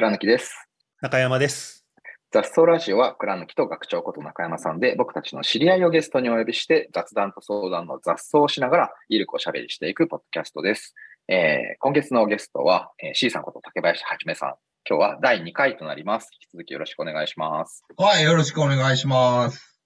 倉貫です。中山です。雑草ラジオは倉貫と学長こと中山さんで僕たちの知り合いをゲストにお呼びして雑談と相談の雑草をしながらゆるくおしゃべりしていくポッドキャストです。えー今月のゲストは、えー C さんこと竹林はじめさん。今日は第2回となります。引き続きよろしくお願いします。はい、よろしくお願いします。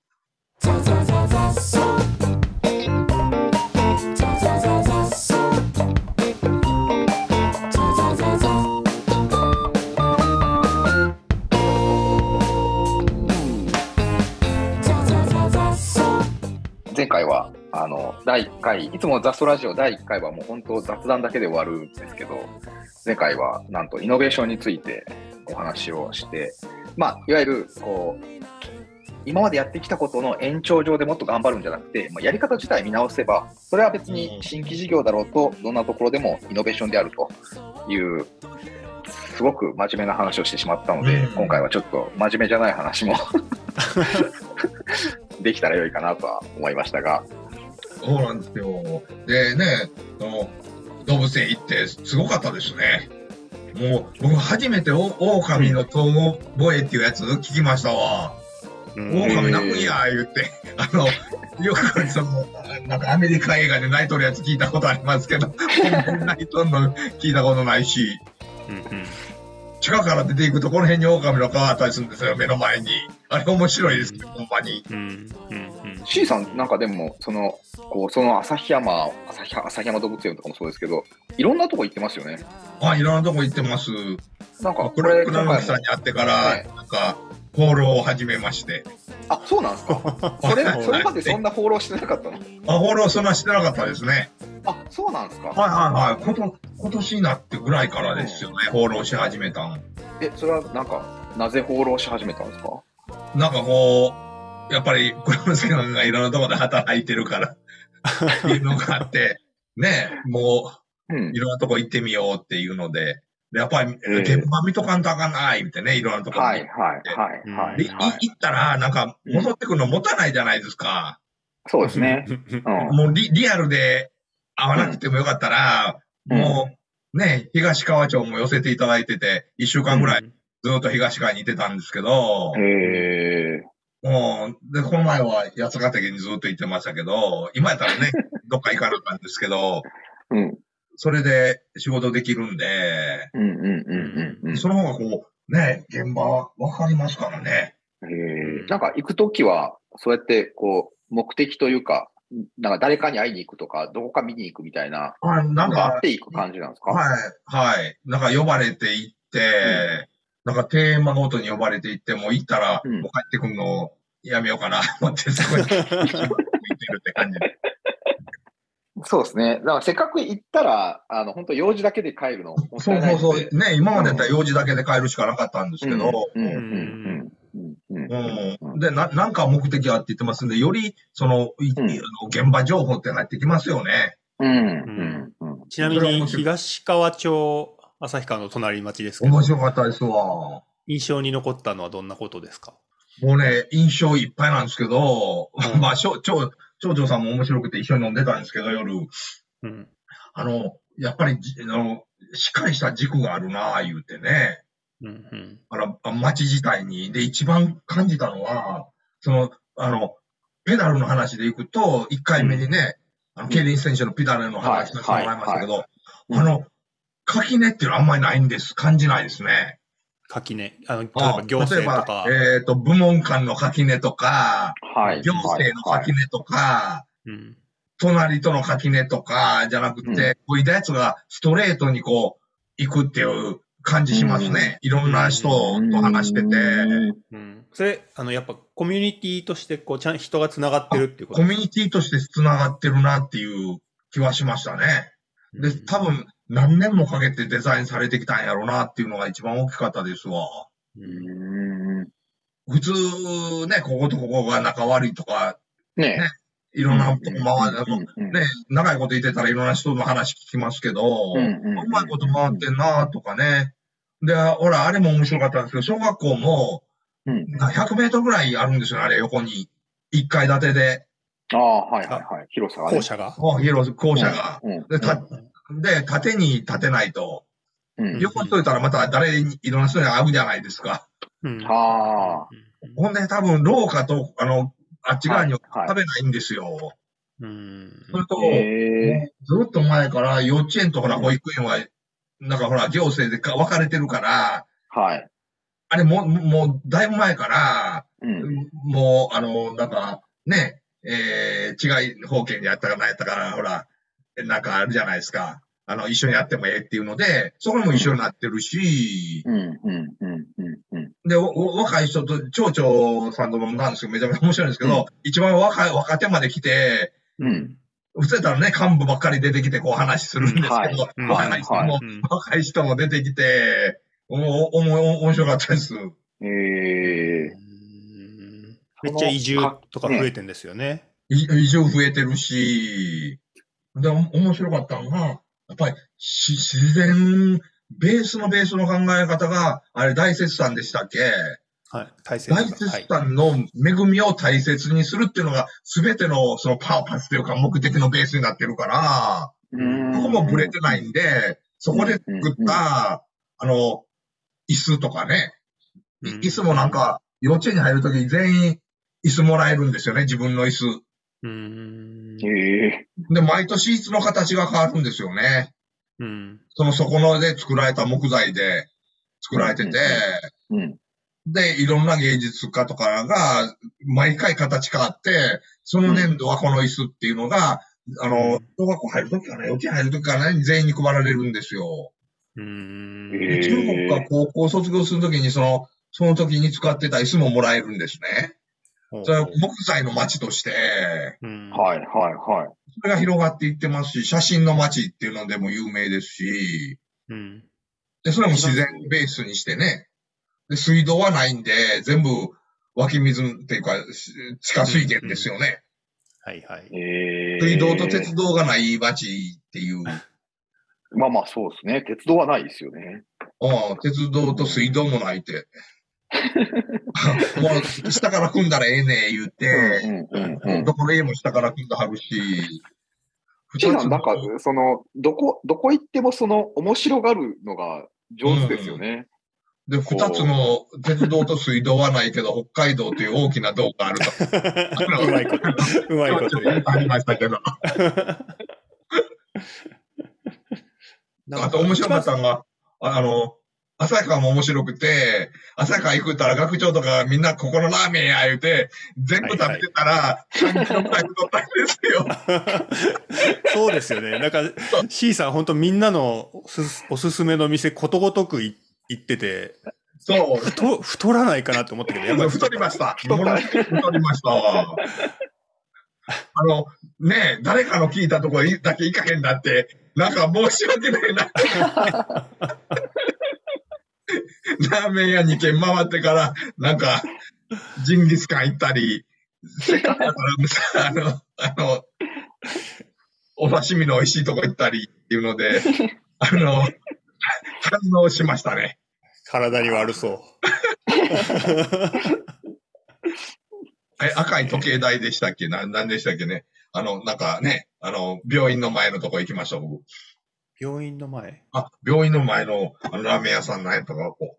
前回は、あの、第1回、いつも雑草ラジオ第1回はもう本当雑談だけで終わるんですけど、前回はなんとイノベーションについてお話をして、まあ、いわゆる、こう、今までやってきたことの延長上でもっと頑張るんじゃなくて、まあ、やり方自体見直せば、それは別に新規事業だろうと、どんなところでもイノベーションであるという、すごく真面目な話をしてしまったので、うん。今回はちょっと真面目じゃない話も できたら良いかなとは思いましたが、そうなんですよ。でね、その動物園行ってすごかったですね。もう僕初めてオオオカミの統合防衛っていうやつ聞きましたわ。うんオオカミ泣くんや言って、あの、よくその、なんかアメリカ映画で泣いとるやつ聞いたことありますけど、ほんまに泣いとんの聞いたことないし、うんうん地下から出ていくとこの辺にオオカミの顔あったりするんですよ、目の前に。あれ面白いですね、ほんまに。うんうん C さんなんかでも、その、こう、その旭山、旭旭山動物園とかもそうですけど、いろんなとこ行ってますよね。あ、いろんなとこ行ってます。なんか、ここれ、れ、倉今回も貫さんに会ってから、ねなんか、ホールを始めまして。あ、そうなんですか？それ、それまでそんな放浪してなかったの？あ、ホールをそんなしてなかったですね。あ、そうなんですか？はいはいはい。こと今年になってぐらいからですよね、ホールをし始めたの。え、それはなんか、なぜ放浪し始めたんですか？なんかこう、やっぱり、倉貫さんがいろんなところで働いてるから、っていうのがあって、ね、もうい。ろんなとこ行ってみようっていうので、でやっぱり、ええ現場見とかんとあかんない、みたいなね、いろんなところにはい、はい、はい、はい。で、行ったら、なんか、戻ってくるの持たないじゃないですか。そうですね。うん。もうリリアルで会わなくてもよかったら、うんもうね、東川町も寄せていただいてて、一週間ぐらいずっと東川にいてたんですけど、へえ。もう、で、この前は八ヶ岳にずっと行ってましたけど、今やったらね、どっか行かれたんですけど、うん。それで仕事できるんで、うん、うん、うん、うんうん。その方がこう、ね、現場わかりますからね。へえ。なんか行くときは、そうやって、こう、目的というか、なんか誰かに会いに行くとか、どこか見に行くみたいな、あななんんかあかっ、ていく感じなんですか？はい、はい。なんか呼ばれて行って、なんかテーマごとに呼ばれて行って、もう行ったら、うんもう帰ってくるのやめようかな、思って、そこに行ってるって感じで。そうですね。だからせっかく行ったら、あの、本当用事だけで帰るの、そいうそうそう。ね、今までたら用事だけで帰るしかなかったんですけど、うん、うん、うん、ううん。うん、うん。うん。で、な、なんか目的あって言ってますんで、より、その、いうん。あの現場情報って入ってきますよね。うん、うん、うん。ちなみに東川町、旭川の隣町ですけど面、白かったですわ。印象に残ったのはどんなことですか？もうね、印象いっぱいなんですけど、うん。まあ、しょ町町長さんも面白くて一緒に飲んでたんですけど、夜。うん。あの、やっぱりじ、あの、しっかりした軸があるなあ言うてね。うんうん。あの、街自体に。で、一番感じたのは、その、あの、ペダルの話でいくと、1回目にね、あの、競輪選手のペダルの話させてもらいましたけど、いあの、垣根っていうのはあんまりないんです。感じないですね。垣根。あの、例えば行政とか。例えばえっ、と、部門間の垣根とか、はい。行政の垣根とか、うん。隣との垣根とか、じゃなくて、うんこういったやつがストレートにこう、行くっていう感じしますね。いろんな人と話してて、うん。それ、あの、やっぱコミュニティとして、こう、ちゃん、人が繋がってるっていうこと？コミュニティとして繋がってるなっていう気はしましたね。で、多分何年もかけてデザインされてきたんやろうなっていうのが一番大きかったですわ。う。うんん。普通ね、こことここが仲悪いとか、ねいろんなとこ回る、うんね、長いこといてたらいろんな人の話聞きますけど、うまいこと回ってんなとかね。で、ほら、あれも面白かったんですけど、小学校もうん。100メートルぐらいあるんですよ、あれ、横に。1階建てで。ああ、はいはいはい。広さがね。校舎が？あ広く校舎が。で、縦に立てないと、うん。横にしといたらまた誰に、いろんな人に会うじゃないですか。うんあほんで多分廊下と、あの、あっち側にははい食べないんですよ。うんそれと、あ。へずっと前から幼稚園とか保育園は、なんかほら、行政でか分かれてるから、ーはい。あれも、もう、だいぶ前から、うん。もう、あの、なんか、ね、えー、違い保険でやったか何やったから、ほら、なんかあるじゃないですか。あの、一緒にやってもええっていうので、そこも一緒になってるし、うん、うん、うん、うん、うん。で、おお若い人と、町長さんともなんですけど、めちゃめちゃ面白いんですけど、一番若い、若手まで来て、うん。普通やったらね、幹部ばっかり出てきて、こう話するんですけど、はいうん若い人も、若い人も出てきて、おも、おも、面白かったです。へえ。うんめっちゃ移住とか増えてんですよね。い移住増えてるし、で、お面白かったのが、やっぱりし自然、ベースのベースの考え方が、あれ大雪山でしたっけ？はい。大雪山。の恵みを大切にするっていうのが、すべてのそのパーパスというか目的のベースになってるから、うん。ここもブレてないんで、そこで作った、あの、椅子とかね、椅子もなんか、幼稚園に入るとき全員椅子もらえるんですよね、自分の椅子。うん。で、毎年椅子の形が変わるんですよね。うん。その底ので作られた木材で作られてて、うん。で、いろんな芸術家とかが毎回形変わって、その年度はこの椅子っていうのが、あの、小学校入るときかな、幼稚園入るときかな、全員に配られるんですよ。うん。中国が高校卒業するときに、その、その時に使ってた椅子ももらえるんですね。それは木材の街として、うん。はい、はい、はい。それが広がっていってますし、写真の街っていうのでも有名ですし、うん。で、それも自然ベースにしてね。で、水道はないんで、全部湧き水っていうか、し地下水源ですよね。はいはい。へえ。水道と鉄道がない街っていう。まあまあ、そうですね。鉄道はないですよね。うん、鉄道と水道もないって。もう、下から組んだらええね言って、うん、うん、うん。どこの家も下から組んではるし。ちさん、なんか、その、どこ、どこ行ってもその、面白がるのが上手ですよね。で、二つの鉄道と水道はないけど、北海道という大きな道があると。うまいこと。うまいこと。ありましたけど。あと面白かったのが、ああの、朝川も面白くて、朝川行くったら学長とかみんなここのラーメンや言うて、全部食べてたら、3キロくらい太ったんですよ。そうですよね。なんか、C さん本当みんなのおすおすすめの店ことごとくい行ってて、そう。太太らないかなと思ったけど、やっぱり太りました。太りましたわ。あの、ねえ、誰かの聞いたところだけ行かへんだって、なんか申し訳ないな。ラーメン屋2軒回ってから、なんか、ジンギスカン行ったり、せっかくだから、あの、あの、お刺身の美味しいとこ行ったりっていうので、あの、反応しましたね。体に悪そう。え、赤い時計台でしたっけ？な、なんでしたっけね？あの、なんかね、あの、病院の前のとこ行きました、僕。病院の前あ、病院の前のあのラーメン屋さんなんやったか、こ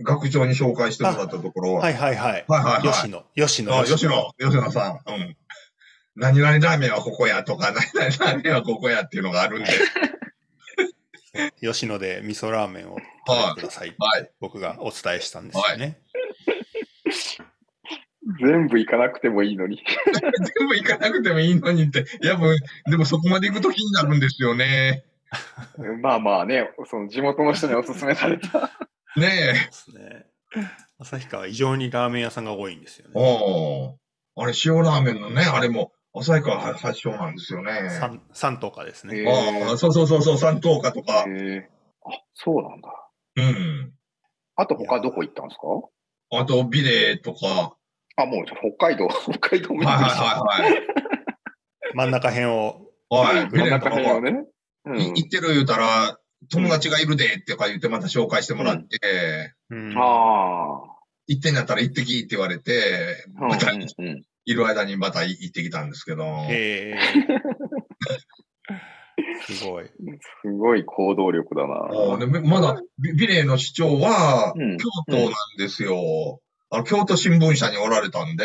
う、学長に紹介してもらったところは、はいはいはい。はいはいはい吉野。吉野。あ、吉野、吉野さん、うん。何々ラーメンはここやとか、何々ラーメンはここやっていうのがあるんで、吉野で味噌ラーメンを食べてください。はい。僕がお伝えしたんですよね。全部行かなくてもいいのに。全部行かなくてもいいのにって、いやもう、でもそこまで行くと気になるんですよね。まあまあね、その地元の人にお勧めされた。ねそうですね。旭川は異常にラーメン屋さんが多いんですよえ。ね。おーあれ、塩ラーメンのね、あれも、旭川発祥なんですよね。三三とかですね。ああ、そうそうそうそう、三等価とか。あ、そうなんだ。うん。あと他どこ行ったんですか？あと、ビレとか。あ、もう北海道、北海道はいはいはい真ん中辺を。はい。はい。ビ真んレとかも、中辺をね。うん。い行ってる言うたら、友達がいるで、とか言ってまた紹介してもらって、うんあ行ってんやったら行ってきって言われて、あ。またいる間にまた行ってきたんですけど。え すごい。すごい行動力だな。あでまだ、ビビレーの市長は、うん京都なんですよ。あの、京都新聞社におられたんで、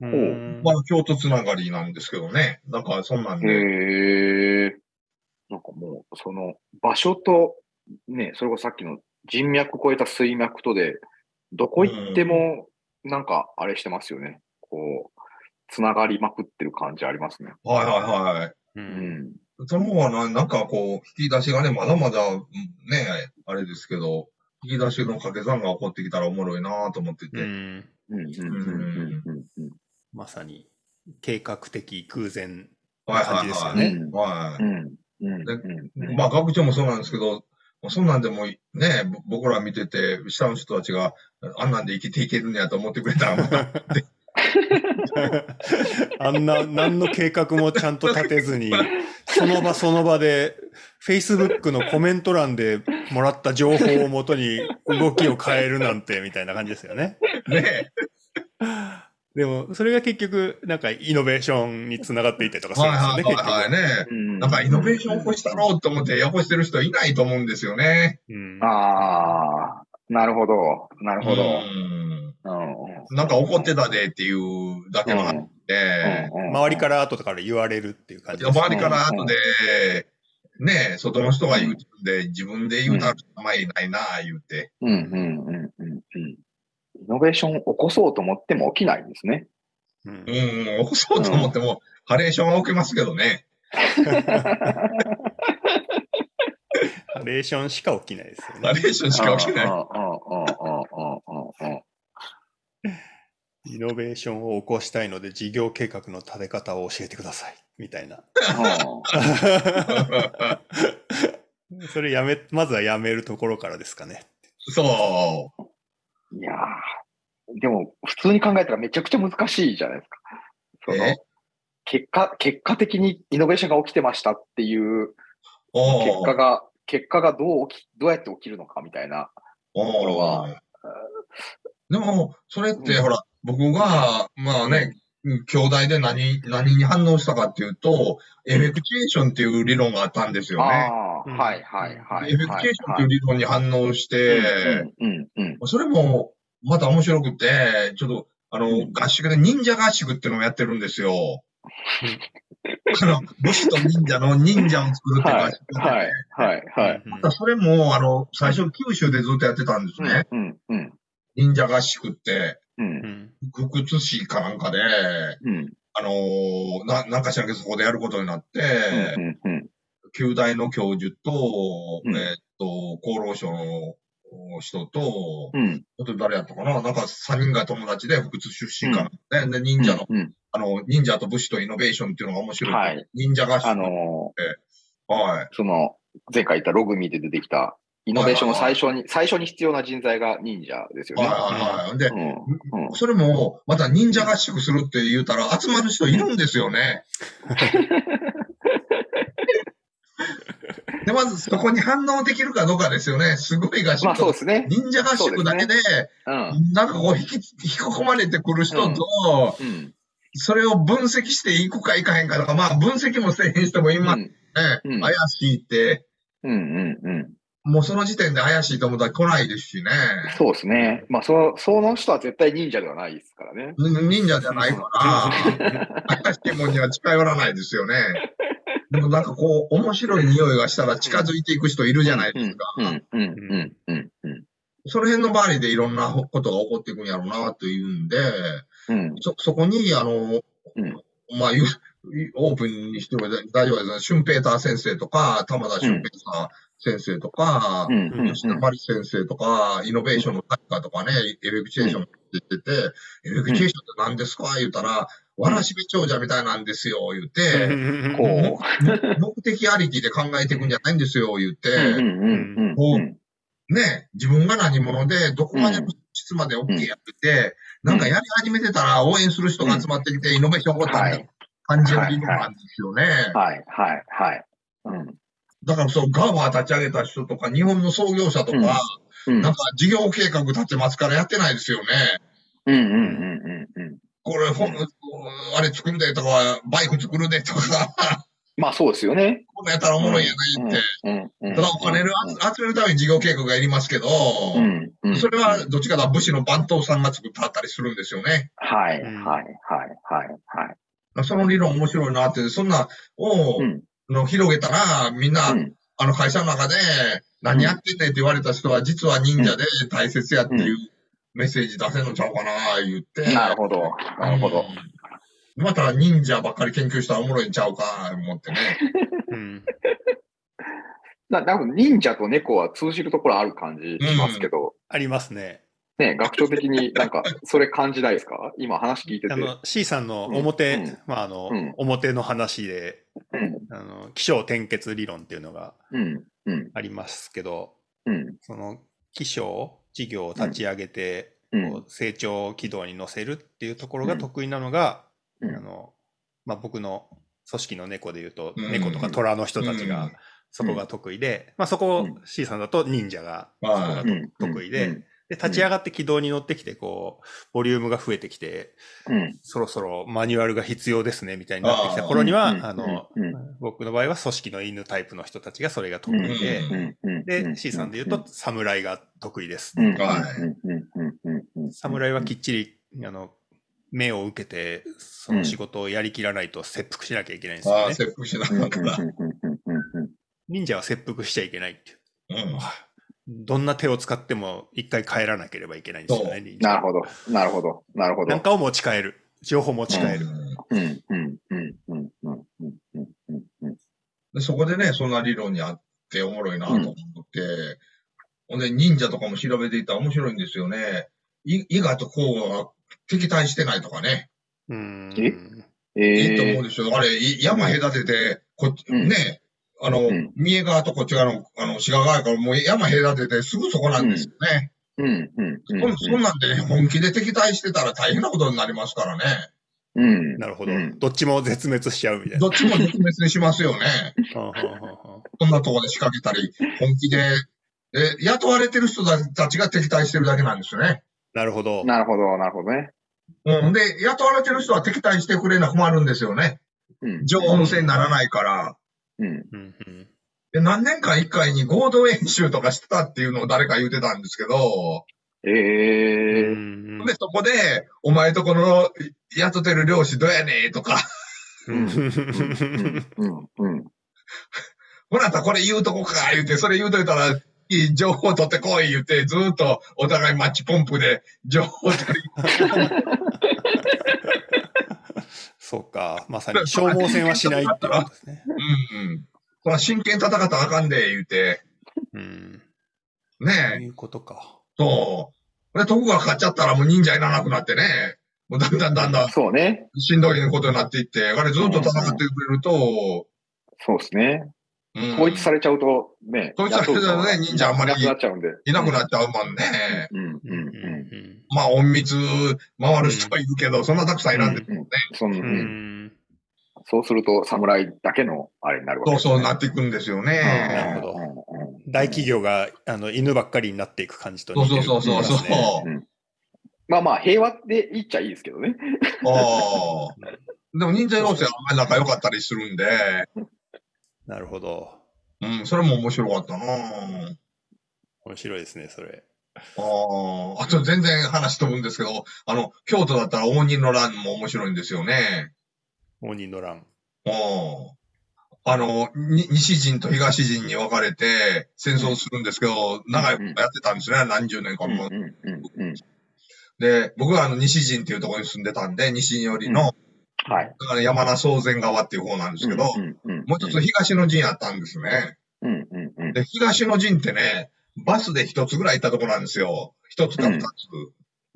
うんまあ、京都つながりなんですけどね。なんか、そんなんで。へえ。その場所と、ね、それこそさっきの人脈超えた水脈とで、どこ行っても、なんかあれしてますよね。こう、つながりまくってる感じありますね。はいはいはい。ううんん。その方はな、なんかこう、引き出しがね、まだまだ、うんね、あれですけど、引き出しの掛け算が起こってきたらおもろいなと思ってて。うんうん。うん。うん。うん。うん。まさに計画的空前はい感じですよはね。うんはい。うん。うん。でうん。まあ、学長もそうなんですけど、そんなんでもね、ぼ僕ら見てて、下の人たちが、あんなんで生きていけるんやと思ってくれたら、ま ああんな、何の計画もちゃんと立てずに、その場その場で、Facebook のコメント欄でもらった情報をもとに動きを変えるなんて、みたいな感じですよね。ね。でも、それが結局、なんかイノベーションにつながっていってとかするはいんですよね、はいはいはいね。うんなんかイノベーション起こしたろうと思って起こしてる人いないと思うんですよね。ああ、なるほど。なるほど。うんうん。なんか怒ってたでっていうだけの話で、周りからら後から言われるっていう感じです周りから後で、ね、外の人が言うんで、自分で言うたらあんまりないな、言うて。うんうんうんうんうん。イノベーションを起こそうと思っても起きないんですね。うんうん、起こそうと思っても、ハレーションは起きますけどね。ハレーションしか起きないですよね。ハレーションしか起きない。イノベーションを起こしたいので事業計画の立て方を教えてください。みたいな。それやめ、まずはやめるところからですかね。そう。いやーでも、普通に考えたらめちゃくちゃ難しいじゃないですか。そのえ、結果、結果的にイノベーションが起きてましたっていうお結果が、結果がどう起き、どうやって起きるのかみたいな。ところはでも、それって、うんほら、僕が、まあね、兄弟で何、何に反応したかっていうと、エフェクチュエーションっていう理論があったんですよね。はいはいはい。エフェクチュエーションっていう理論に反応して、うんうんうんそれも、また面白くて、ちょっと、あの、合宿で忍者合宿っていうのをやってるんですよ。あの、武士と忍者の忍者を作るっていう合宿で、はいはいはい。うんまたそれも、あの、最初九州でずっとやってたんですね。うんうん忍者合宿って、ううん。ん福津市かなんかで、うん。あのーな、なんかしらんけどそこでやることになって、うんうん旧大の教授と、うん。えーっと、厚労省の人と、うん。あと誰やったかな？なんか3人が友達で福津出身かな、でで、忍者の、うんあの、忍者と武士とイノベーションっていうのが面白い。はい。忍者合宿。あのはい。ーその、前回言ったログミで出てきた、イノベーションの最初に、最初に必要な人材が忍者ですよはいね。はいはい。で、うんうんそれも、また忍者合宿するって言うたら集まる人いるんですよね。で、まずそこに反応できるかどうかですよね。すごい合宿。まあそうですね。忍者合宿だけで、うん。なんかこう引き、引き込まれてくる人と、うん。それを分析していくかいかへんかとか、まあ分析もせえへん人もいますね。うん怪しいって、うんうんうん。もうその時点で怪しいと思ったら来ないですしね。そうですね。まあ、そその人は絶対忍者ではないですからね。忍者じゃないから、怪しいもんには近寄らないですよね。でもなんかこう、面白い匂いがしたら近づいていく人いるじゃないですか。うんうんうんうんうんうんその辺の周りでいろんなことが起こっていくんやろうなというんで、うんそ、そこに、あの、うんまあ、オープンにしても大丈夫です。シュンペーター先生とか、玉田シュンペーター先生とか吉田マリ先生とか、イノベーションの作家とかね、エフェクチュエーションって言ってて、エフェクチュエーションって何ですか？言うたら、わらしべ長者みたいなんですよ、言って、こ目的ありきで考えていくんじゃないんですよ、言って、うんうね、自分が何者で、どこまで質まで OK やってて、なんかやり始めてたら応援する人が集まってきて、イノベーション起こったみたいな感じの理論なんですよね。はいはいはい。うんだからそう、ガーバー立ち上げた人とか、日本の創業者とか、うんなんか事業計画立てますからやってないですよね。うんうんうんうんうん。これ、あれ作るでとか、バイク作るでとか、まあそうですよね。こんやったらおもろいんやないって。ただお金を集めるために事業計画がいりますけど、うんうんそれはどっちかというと武士の番頭さんが作ったったりするんですよね。はい、はい、うんはい、はい、はい。その理論面白いなって、そんなを、うんの広げたら、みんな、うんあの会社の中で、何やってんねんって言われた人は、実は忍者で大切やっていうメッセージ出せんのちゃうかな、言って。なるほど、なるほど。うん。また忍者ばっかり研究したらおもろいんちゃうか、思ってね。うん。な多分忍者と猫は通じるところある感じしますけど、ありますね。ね、学長的に なんか、それ感じないですか？今話聞いてて。あの C さんの表、うん。まああの、うん。表の話で、うん、あの起承転結理論っていうのがありますけど、うん、その起承事業を立ち上げて、うん。こう成長軌道に乗せるっていうところが得意なのが、うん。あのまあ、僕の組織の猫でいうと、うん。猫とか虎の人たちがうん。そこが得意で、まあ、そこ C さんだと忍者がそこはい。がうん。得意で、うんで立ち上がって軌道に乗ってきてこうボリュームが増えてきてうん、そろそろマニュアルが必要ですねみたいになってきた頃には、うんあの、うん僕の場合は組織の犬タイプの人たちがそれが得意で、うんうんで C さんで言うと、侍が得意です。侍はきっちりあの目を受けてその仕事をやりきらないと切腹しなきゃいけないんですああ、よね。切腹しなうん、うん、かった。うん、うん、忍者は切腹しちゃいけないっていう。うん。どんな手を使っても一回帰らなければいけないんですよね。なるほど。なるほど。なるほど。なんかを持ち帰る。情報持ち帰る。うん、うん、うん、うん、うん、うん、うん、そこでね、そんな理論にあっておもろいなと思って、ほんで忍者とかも調べていたら面白いんですよね。い伊賀と甲賀が敵対してないとかね。うん。え？えー、いいと思うんですよ。あれ、山隔てて、こっち、ね、あの、うん三重側とこっち側の、あの、滋賀側やから、もう山隔ててすぐそこなんですよね。うん、うん、うん。そんそんなんで、本気で敵対してたら大変なことになりますからね。うん。なるほど、うんどっちも絶滅しちゃうみたいな。どっちも絶滅にしますよね。はあはあはあはあそんなとこで仕掛けたり、本気で、え、雇われてる人たちが敵対してるだけなんですよね。なるほど。なるほど、なるほどね。うん。で、雇われてる人は敵対してくれな困るんですよね。うん。情報戦にならないから。うん。うんうん。で、何年間一回に合同演習とかしてたっていうのを誰か言ってたんですけど、えうえん。で、そこで、お前とこの雇ってる漁師どうやねんとか、うん。うん、うん、うん。ほなたこれ言うとこか言うて、それ言うといたら、いい情報取ってこい言うて、ずーっとお互いマッチポンプで情報取り、そうか。まさに消耗戦はしないっていうことですね。うんうん。これ真剣に戦ったらあかんで、言うて、うん。そうねえ、いうことか。そう。で、徳川勝っちゃったらもう忍者いらなくなってね、もうだんだんだんだんそうね。しんどいことになっていって、あれずっと戦ってくれると、そうですね。うん。統一されちゃうとね。統一されちゃうとね忍者あんまりいなくなっちゃうんで。いなくなっちゃうもんね。うん、うん、うん。ううん。まあ、隠密回る人はいるけど、そんなたくさんいらんで、ん。そのうん。ううん。んそうすると、侍だけのあれになるわけそうそうなっっていくんですよなね。るほど。ど大企業があの犬ばっかりになっていく感じと似てるそうそうそうそう。まあまあ、平和でいいっちゃいいですけどね。ああ。でも忍者同士はあんまり仲良かったりするんで、なるほど。うん、それも面白かったな面白いですね、それ。ああ。あと全然話飛ぶんですけど、あの、京都だったら応仁の乱も面白いんですよね。応仁の乱。うん。あの、に西陣と東陣に分かれて戦争するんですけど、長いことやってたんですね、何十年間も。うんうんうんうんで、僕はあの西陣っていうところに住んでたんで、西寄りの、はい。だから山名宗全川っていう方なんですけど、もう一つ東の陣あったんですね。うんうんうんで、東の陣ってね、バスで一つぐらい行ったところなんですよ。一つか二つ。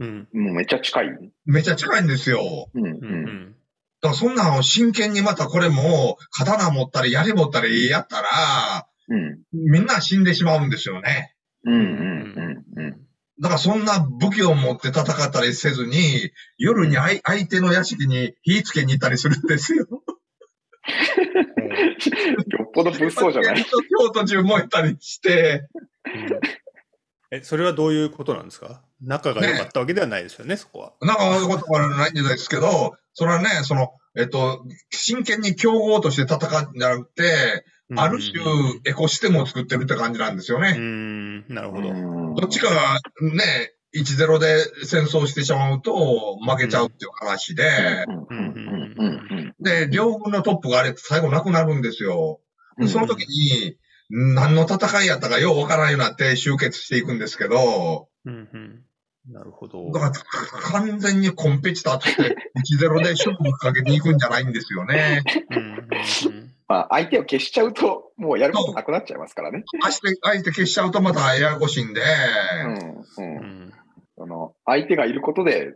うん。もうめっちゃ近い。めっちゃ近いんですよ。うんううんんだからそんなの真剣にまたこれも、刀持ったり槍持ったりやったら、うんみんな死んでしまうんですよね。うんうんうんうんだからそんな武器を持って戦ったりせずに、夜に相相手の屋敷に火つけに行ったりするんですよ。よっぽど物騒じゃない？京都中燃えたりして、え、それはどういうことなんですか？仲が良かったわけではないですよね、そこは。なんかそういうことはないんですけど、それはね、その、えっと、真剣に競合として戦うんじゃなくて、ある種、エコシステムを作ってるって感じなんですようね。ん、なるほど。うん。どっちかがね、1-0で戦争してしまうと負けちゃうっていう話で、で、両軍のトップがあれ最後なくなるんですよ。うん。その時に、何の戦いやったかようわからんようになって集結していくんですけど、うんうん。なるほど。だから完全にコンペティターとして1-0で勝負かけていくんじゃないんですよね。うん。うん。うんまあ、相手を消しちゃうと、もうやることなくなっちゃいますからね。相手、相手消しちゃうとまたややこしいんで、うんううんんその相手がいることで、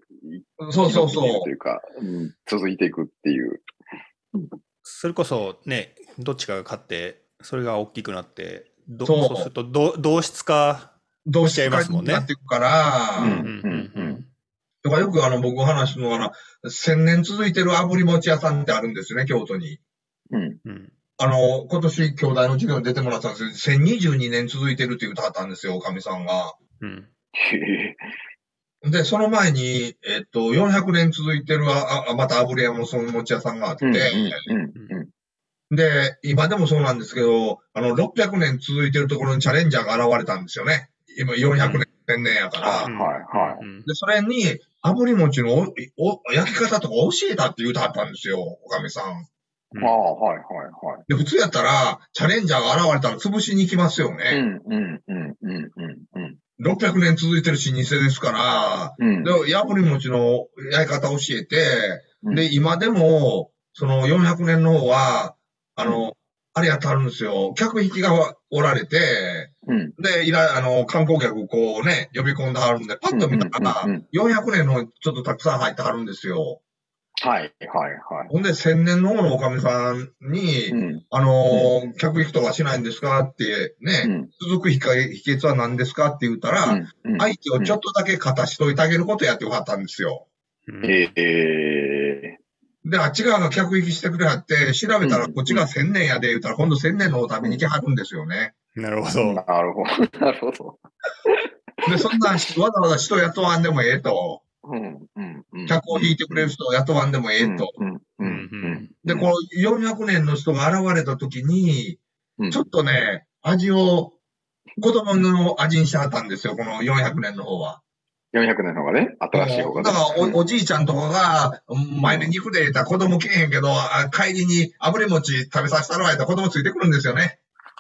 そうそうそ生き延びていくというか、うん続いていくっていう。それこそね、どっちかが勝って、それが大きくなって、どそうそうするとど同質化。う。どうしちゃいますもんねなっていくから、うんうんうんだからよくあの僕話すのはな、千年続いてる炙り餅屋さんってあるんですよね、京都に。うん。うん。うんあの、今年兄弟の授業に出てもらったんですけど、1022年続いてるって言うたはったんですよ、おかみさんが。うん。で、その前に、えっと、400年続いてるあ、あまた炙り屋もその餅屋さんがあって、うんうんうんで、今でもそうなんですけど、あの、600年続いてるところにチャレンジャーが現れたんですよね。今400年、1000年やから。はいはい。うん。で、それに、炙り餅のおお焼き方とか教えたって言うたはったんですよ、おかみさん。うんああ、はいはいはい。で、普通やったら、チャレンジャーが現れたら潰しに行きますようね。んうんうんうんうんうん600年続いてる老舗ですから、うんで、炙り餅の焼き方を教えて、うんで、今でも、その400年の方は、あの、あれやってはるんですよ。客引きがおられて、うんで、いら、あの、観光客こうね、呼び込んではるんで、パッと見たらうんうん、400年のちょっとたくさん入ってはるんですよ。はいはいはい。ほんで、1000年の方のおかみさんに、うんあのー客引きとかしないんですかって、ね、うん続く秘訣は何ですかって言ったら、うんうん相手をちょっとだけ片しといてあげることやってよかったんですよ。うんええで、あっち側が客引きしてくれはって、調べたらうんこっちが1000年やで言ったら、今度1000年の方食べに来はるんですよね。なるほど。なるほど。なるほど。で、そんな、わざわざ人雇わんでもええと。うんうんうん客を引いてくれる人を雇わんでもええと。うんうんうんで、この400年の人が現れた時に、うんちょっとね、味を、子供の味にしてはったんですよ、この400年の方は。400年の方がね、新しい方がね。だからお、おじいちゃんとかが、前に肉で入れたら子供来えへんけど、あ帰りに炙り餅食べさせたらやったら子供ついてくるんですよね。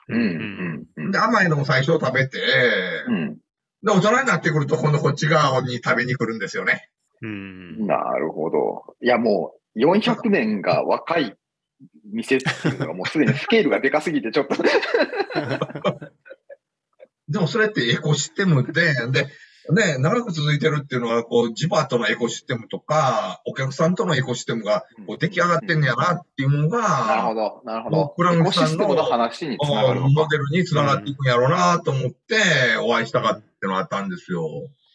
うんうんうんで、甘いのも最初食べて、うんで、大人になってくると今度こっち側に食べに来るんですよね。うんなるほど。いや、もう、400年が若い店っていうのが、もうすでにスケールがでかすぎて、ちょっと。でもそれってエコシステムで、で、ね、長く続いてるっていうのは、こう、ジバーとのエコシステムとか、お客さんとのエコシステムがこう出来上がってんねやなっていうのなるほが、ど、なるほど。フランスさんのエコシステムの話につながる。モデルにつながっていくんやろうなと思って、お会いしたかってのがあったんですよ。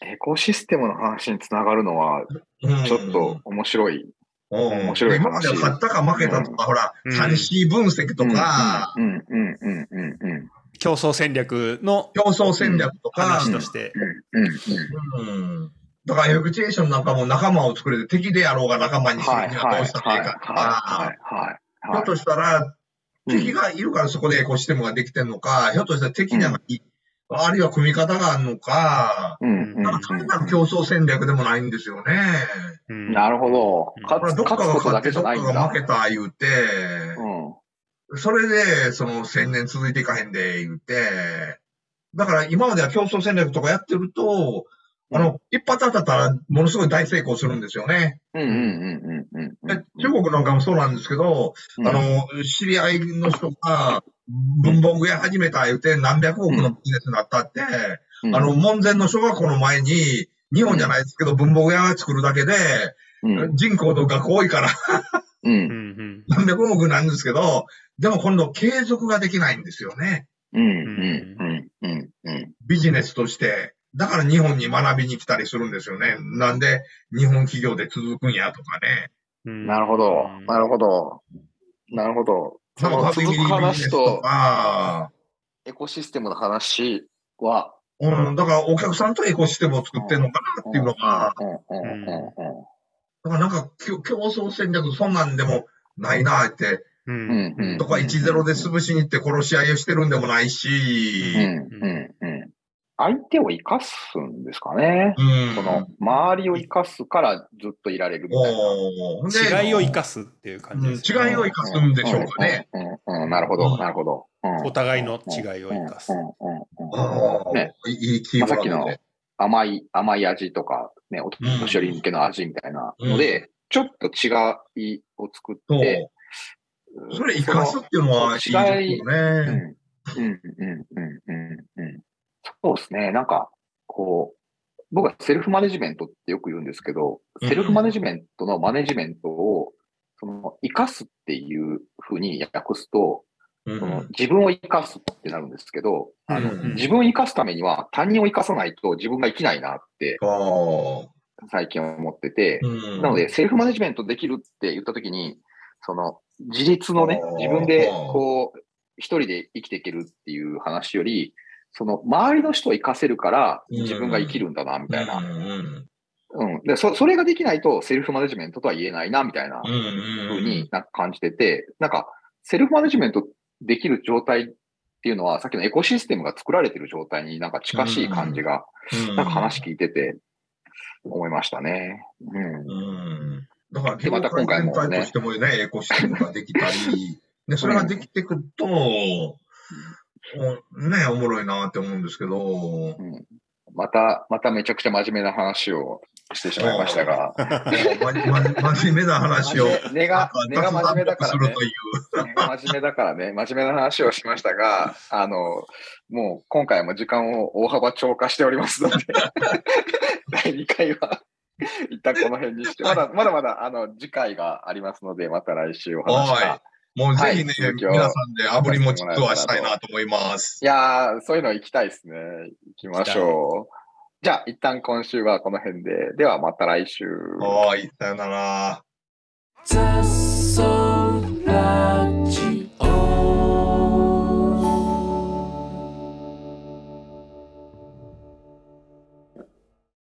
エコシステムの話につながるのは、うん。ちょっと面白い。うん。面白い話。今までは勝ったか負けたとか、ほら、うん。3C 分析とか、うんうん。うん。うん。うん。うん競争戦略の競争戦略とか、話として。うんうんうん。だから、エフチエーションなんかも仲間を作れて、敵でやろうが仲間にするはいにはどうしたらいいかとはいか、はいはいひょっとしたら、敵がいるからそこでエコシステムができてんのか、ひょっとしたら敵にはい、あるいは組み方があるのか、うんうんうんなんか単なる競争戦略でもないんですよね。うんなるほど。うん勝つこれどっかが勝って、どっかが負。けた言うて、うんそれで、その、千年続いていかへんで、言うて、だから今までは競争戦略とかやってると、あの、一発当たったら、ものすごい大成功するんですよね。うんうんうんうんうんうんで中国なんかもそうなんですけど、うん。あの、知り合いの人が、文房具屋始めた言うて何百億のビジネスになったって、うん。あの、門前の小学校の前に、日本じゃないですけど、文房具屋が作るだけで、うん。人口と学校多いからううんん。何百億なんですけど、でも今度継続ができないんですよね。うんうんうん。うんうんビジネスとして。だから日本に学びに来たりするんですよね。なんで日本企業で続くんやとかね。うん。なるほど、なるほど、なるほど。その続く話スととか、エコシステムの話は、うん、だからお客さんとエコシステムを作ってるのかなっていうのが、うんうんうんうんだからなんか競競争戦略そんなんでもないなって、う。うん。んうん。とか1-0で潰しに行って殺し合いをしてるんでもないし、うん。うん。うん。相手を生かすんですかね。うん。その、周りを生かすからずっといられるみたいな。おー。で違いを生かすっていう感じです、うん。違いを生かすんでしょうかね。うん。うん。うん。なるほど、なるほど。うん。お互いの違いを生かす。うん。うん。うん。うん。ああ、ね。いいキーワードで。甘い、甘い味とか、ね、お年寄り向けの味みたいなのうで、ちょっと違いを作そって、う。それ生かすっていうのはいいですね。うん、うん、うん、うん、うん。そうですね。なんか、こう、僕はセルフマネジメントってよく言うんですけど、うんセルフマネジメントのマネジメントを、その、生かすっていうふうに訳すと、うんその自分を生かすってなるんですけど、あの、うん。自分を生かすためには他人を生かさないと自分が生きないなって。最近思ってて、うんなので、セルフマネジメントできるって言ったときに、その、自立のね自分で、こう、一人で生きていけるっていう話より、その、周りの人を生かせるから、うん自分が生きるんだな、みたいな。うんうんうん。で、そ、それができないと、セルフマネジメントとは言えないな、みたいなふうになんか感じてて、なんか、セルフマネジメントできる状態っていうのは、さっきのエコシステムが作られてる状態になんか近しい感じが、うん。なんか話聞いてて、思いましたね。うん。うん。だから、でまた今回もね。としてもね、エコシステムができたり、で、それができてくると、おね、おもろいなって思うんですけど、うん。また、まためちゃくちゃ真面目な話をしてしまいましたが、真面目な話を、根が、根が真面目だからね。根が真面目だからね、真面目な話をしましたが、あの、もう今回も時間を大幅超過しておりますので、第2回は一旦この辺にして、まだまだまだあの次回がありますので、ままた来週お話はが。もうぜひね、はい皆さんで炙り餅ツアーしたいなと思いますい。やー、そういうの行きたいですね。行きましょう。じゃあ、一旦今週はこの辺で。ではまた来週。はい、さよなら。